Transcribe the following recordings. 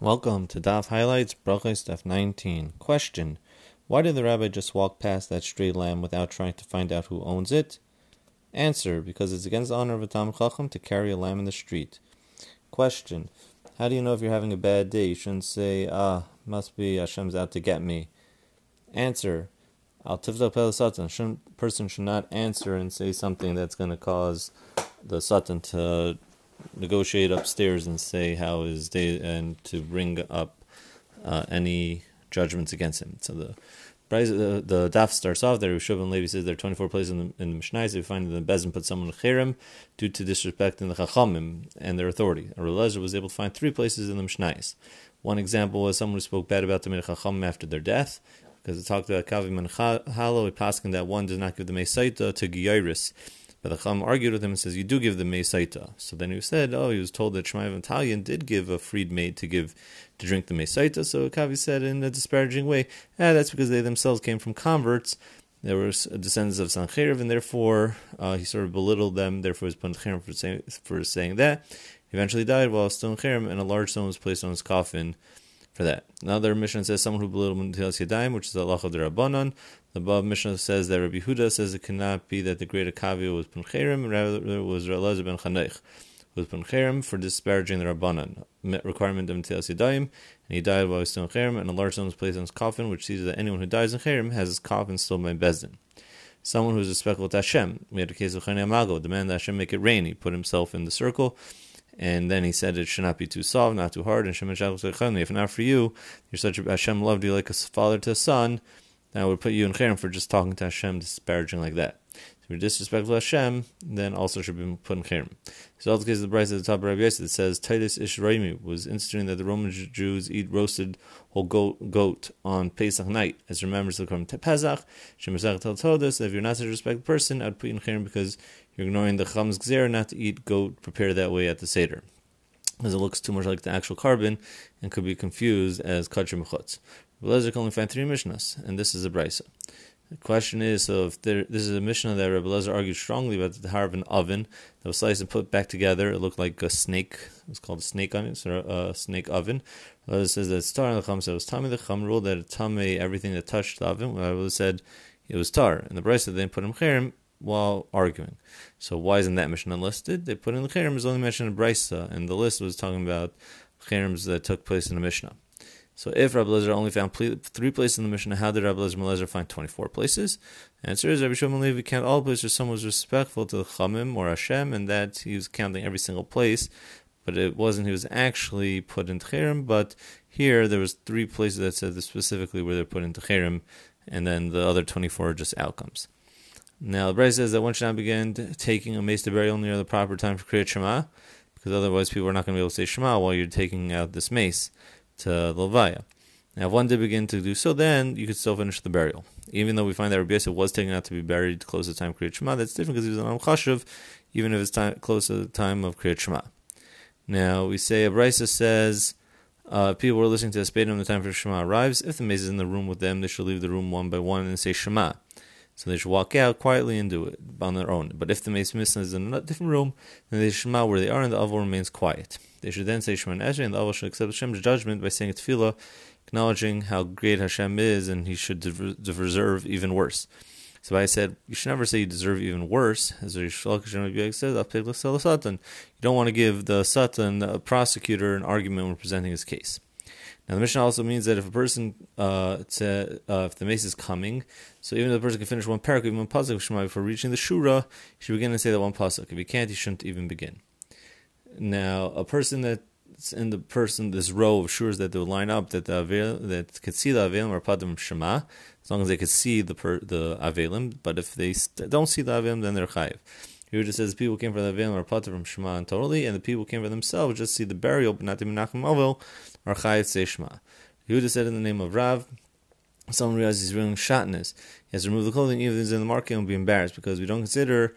Welcome to Daf Highlights, Brachos Daf 19. Question Why did the rabbi just walk past that stray lamb without trying to find out who owns it? Answer Because it's against the honor of a Tam Chacham to carry a lamb in the street. Question How do you know if you're having a bad day? You shouldn't say, Ah, must be Hashem's out to get me. Answer Al Tifta Pel Satan. Person should not answer and say something that's going to cause the Satan to negotiate upstairs and say how his day and to bring up uh, any judgments against him. So the the, the daf starts off there. Rishuv and Levi says there are 24 places in the, in the Mishnah. We find that the Beis Din put someone in Cherem due to disrespecting the Chachamim and their authority. Relezer was able to find three places in the Mishnah. One example was someone who spoke bad about the Chachamim after their death, because it talked about Kavim and Halo, passing that one does not give the Mesaita to Giyaris but the Chum argued with him and says, You do give the Mesaita. So then he said, Oh, he was told that Shemaya v'Avtalyon did give a freed maid to give to drink the Mesaita. So Kavi said in a disparaging way, Ah, that's because they themselves came from converts. They were descendants of Sancheiriv, and therefore uh, he sort of belittled them. Therefore, he was in for saying, for saying that. He eventually died while still in Cherem, and a large stone was placed on his coffin for that. Another mission says someone who belittled Muntilas Yadayim, which is the Allah of the Rabbanon. The above Mishnah says that Rabbi Huda says it cannot be that the great Akavia was Puncherim, rather it was Elazar ben Chanech was Puncherim for disparaging the Rabbanan requirement of Muntilas Yadayim, and he died while he was still in Cherem, and a large stone was placed on his coffin, which sees that anyone who dies in Cherem has his coffin still by Beis Din. Someone who is respectful to Hashem. We had a case of Chani Amago, the man that Hashem make it rain. He put himself in the circle and then he said it should not be too soft, not too hard. And Shem if not for you, you're such a Hashem loved you like a father to a son, then I would put you in cherem for just talking to Hashem, disparaging like that. If you're disrespectful to Hashem, then also should be put in cherem. So all the case of the Braisa at the top of Rabbi Yosef, it says Titus Ishraimi was instituting that the Roman Jews eat roasted whole goat, goat on Pesach night as remembers come to Pesach. Shemesach told us that if you're not such a respectful person, I'd put you in cherem because you're ignoring the Cham's Gzer not to eat goat prepared that way at the Seder. As it looks too much like the actual korban and could be confused as Kachim Chutz. Rebbe can only find three Mishnahs, and this is a Brisa. The question is, so if there, this is a Mishnah that Rebbe Lezer argued strongly about the tahar of an oven that was sliced and put back together. It looked like a snake. It's called a snake onion, so uh, a snake oven. Rebbe says that it's tar, and the Chum said it was tamei. The Chum ruled that tamei everything that touched the oven. Rebbe said it was tar. And the Brisa they put him cherem while arguing. So why isn't that Mishnah listed? They put in the cherem is only mentioned in Brisa, and the list was talking about cherems that took place in the Mishnah. So if Rabbi Lezer only found three places in the Mishnah, how did Rabbi Lezer Melezer find 24 places? The answer is Rabbi Shimon Levi count all places where someone was respectful to the Chamim or Hashem, and that he was counting every single place, but it wasn't he was actually put into Cherem, but here there was three places that said specifically where they're put into Cherem, and then the other 24 are just outcomes. Now the Braisa says that one should not begin taking a meis to burial near the proper time for Kriyat Shema, because otherwise people are not going to be able to say Shema while you're taking out this meis to the Levaya. Now, if one did begin to do so, then you could still finish the burial. Even though we find that Rabbi Yosef was taken out to be buried close to the time of Kriyat Shema, that's different because he was on Chashuv, even if it's time, close to the time of Kriyat Shema. Now, we say, Abraisa says, uh, people were listening to Espedim when the time for Shema arrives. If the meis is in the room with them, they should leave the room one by one and say Shema. So they should walk out quietly and do it on their own. But if the meis is in a different room, then they should Shema where they are and the Avol remains quiet. They should then say Shema and Ezra, and the Avol should accept Hashem's judgment by saying tefillah, acknowledging how great Hashem is, and he should deserve even worse. So I said, you should never say you deserve even worse. As Reish Lakish says, you don't want to give the Satan, the prosecutor, an argument when presenting his case. Now the Mishnah also means that if a person, uh, to, uh, if the meis is coming, so even if the person can finish one parak, even one pasuk of Shema before reaching the shura, he should begin to say that one pasuk. If he can't, he shouldn't even begin. Now a person that's in the person this row of shuras that they will line up that the avail, that could see the avelim or padim shema, as long as they could see the per, the avelim. But if they don't see the avelim, then they're chayiv. Yehuda says the people came from the Avelim or Pater from Shema and totally, and the people came for themselves just see the burial, but not the Menachem Ovel or Chayat say Shema. Yehuda said in the name of Rav, someone realizes he's wearing shatnez. He has to remove the clothing even if he's in the market and be embarrassed because we don't consider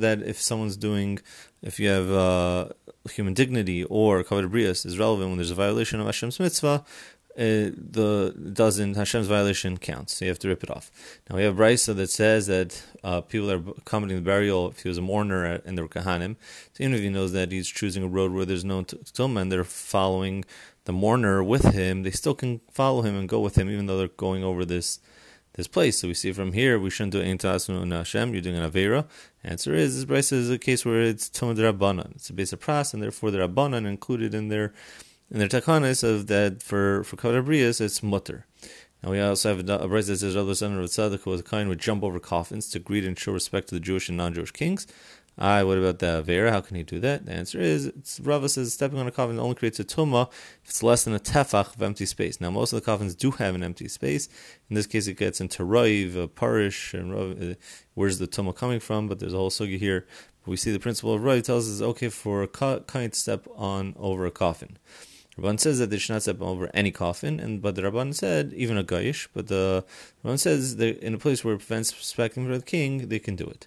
that if someone's doing, if you have uh, human dignity or covered brias is relevant when there's a violation of Hashem's mitzvah, uh, the doesn't Hashem's violation counts. So you have to rip it off. Now we have Brisa that says that uh, people are accompanying the burial if he was a mourner and they're kahanim. So even if he knows that he's choosing a road where there's no tumah and they're following the mourner with him, they still can follow him and go with him even though they're going over this this place. So we see from here we shouldn't do ein tasnu Hashem. You're doing an avera. Answer is this Brisa is a case where it's rabbanan. It's a base of pras and therefore the rabbanan included in their in their takanas of that for for kavod it's mutter. And we also have a brayz that says Rabbi son of Tzaddik was a kind would jump over coffins to greet and show respect to the Jewish and non-Jewish kings. I, what about the Avera? How can he do that? The answer is, it's, Rava says stepping on a coffin only creates a tumah if it's less than a tefach of empty space. Now, most of the coffins do have an empty space. In this case, it gets into Raiv, a Parish, and uh, where's the tumah coming from? But there's a whole sugi here. But we see the principle of Raiv tells us it's okay for a kind step on over a coffin. Rabban says that they should not step over any coffin, and but the Rabban said even a gayish. But the Rabban says that in a place where it prevents respecting for the king, they can do it.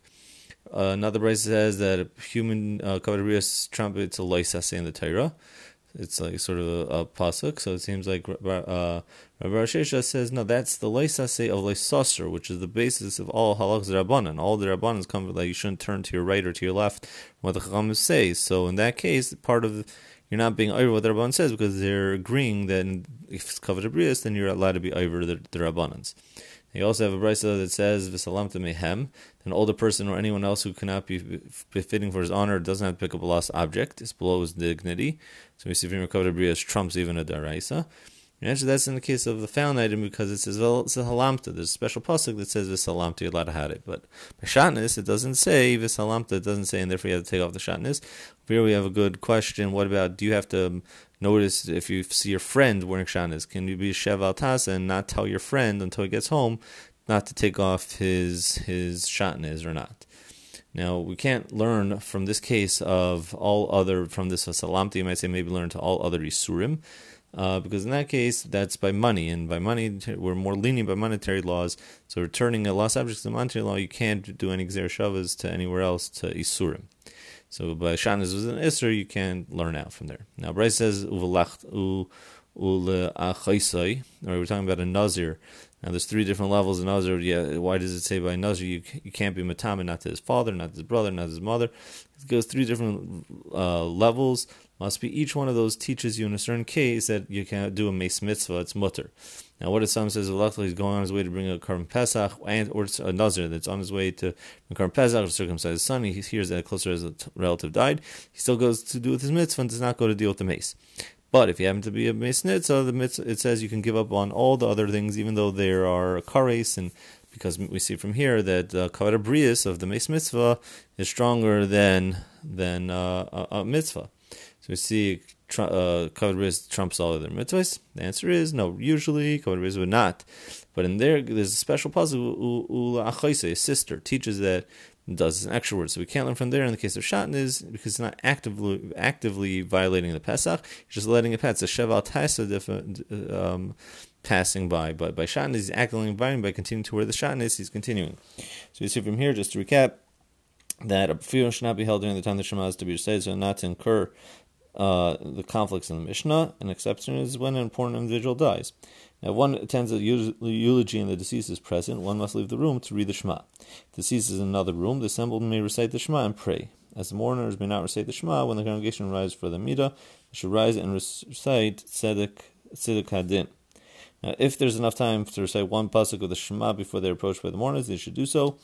Uh, another Brisa says that a human uh, kavadriyas trumpet it's a loisase in the Torah. It's like sort of a, a pasuk, so it seems like uh, Rabbi says no, that's the loisase of loisasr, which is the basis of all halachas rabbanon. All the rabbanon come like you shouldn't turn to your right or to your left. What the chacham say. So in that case, part of you're not being over what the Rabban says because they're agreeing that if it's covered abrius, then you're allowed to be over the, the. You also have a brisa that says v'salamta mehem. An older person or anyone else who cannot be befitting for his honor doesn't have to pick up a lost object. It's below his dignity. So we see from covered abrius trumps even a daraisa. Actually, that's in the case of the found item because it says well, it's a halamta. There's a special pasuk that says v'salamta. You're allowed to have it, but by shatnez it doesn't say v'salamta. It doesn't say, and therefore you have to take off the shatnez. Here we have a good question. What about do you have to notice if you see your friend wearing shatnez? Can you be sheval tasa and not tell your friend until he gets home not to take off his his shatnez or not? Now we can't learn from this case of all other from this salamta. You might say maybe learn to all other isurim uh, because in that case, that's by money, and by money, we're more lenient by monetary laws. So returning a lost object to monetary law, you can't do any gzer shavas to anywhere else to isurim. So by shatnez was an isur, you can learn out from there. Now, Braisa says u ule achaisai. Or we're talking about a nazir. Now, there's three different levels of nazir. Yeah, why does it say by nazir you you can't be matame not to his father, not to his brother, not to his mother? It goes three different uh, levels must be each one of those teaches you in a certain case that you can do a meis mitzvah, it's mutter. Now, what if someone says, luckily he's going on his way to bring a korban pesach, and or a nazir that's on his way to bring korban pesach to circumcise his son, he hears that a closer relative died, he still goes to do with his mitzvah and does not go to deal with the meis. But if you happen to be a mitzvah, the mitzvah, it says you can give up on all the other things, even though there are kares, and because we see from here that uh, kavod of the meis mitzvah is stronger than than uh, a, a mitzvah. So we see uh, covered wrist trumps all other mitzvahs. The answer is no. Usually, covered wrist would not. But in there, there's a special puzzle. Ula sister, teaches that does an extra word. So we can't learn from there. In the case of shatan, is because it's not actively actively violating the pesach, just letting it pass. It's a sheval taisa um, passing by. But by shatan, he's actively inviting by continuing to where the shatan is. He's continuing. So you see from here, just to recap, that a funeral should not be held during the time the Shema is to be recited, so not to incur uh, the conflicts in the Mishnah. An exception is when an important individual dies. Now, one attends a eulogy and the deceased is present, one must leave the room to read the Shema. If the deceased is in another room, the assembled may recite the Shema and pray. As the mourners may not recite the Shema, when the congregation rises for the Midah, they should rise and recite Tziduk, Tziduk Hadin. Now, if there's enough time to recite one pasuk of the Shema before they're approached by the mourners, they should do so.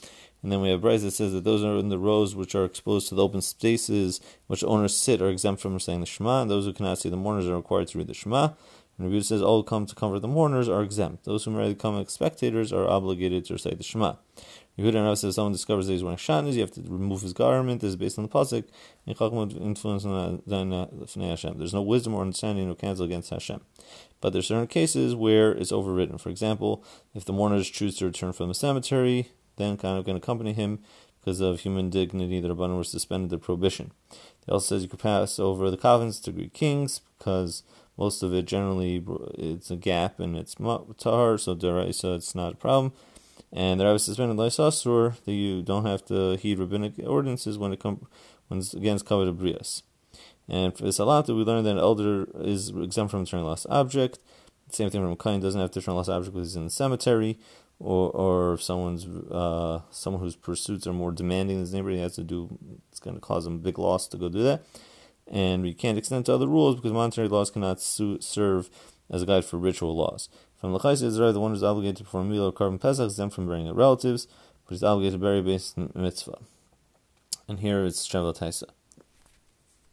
And then we have Braisa that says that those are in the rows which are exposed to the open spaces which owners sit are exempt from saying the Shema, and those who cannot see the mourners are required to read the Shema. And Rabbi says all who come to comfort the mourners are exempt. Those who merely come as spectators are obligated to recite the Shema. Yehuda says someone discovers that he's wearing shatnez, you have to remove his garment. This is based on the pasuk. There's no wisdom or understanding or cancel against Hashem. But there's certain cases where it's overridden. For example, if the mourners choose to return from the cemetery, then kind of can accompany him because of human dignity. The Rabbanon were suspended the prohibition. It also says you could pass over the coffins to Greek kings because most of it generally it's a gap and it's tahar, so so it's not a problem. And the rabbi suspended Lysasur that you don't have to heed rabbinic ordinances when it comes when it's against covered brias. And for salata, we learned that an elder is exempt from returning lost object. Same thing from Kain doesn't have to return lost object because he's in the cemetery, or or if someone's uh, someone whose pursuits are more demanding than his neighbor, he has to do. It's going to cause him a big loss to go do that, and we can't extend to other rules because monetary laws cannot su- serve as a guide for ritual laws. From Lachais Israel, the one who's obligated to perform meal or korban pesach is exempt from burying relatives, but he's obligated to bury based on mitzvah. And here it's Shavuot Taisa.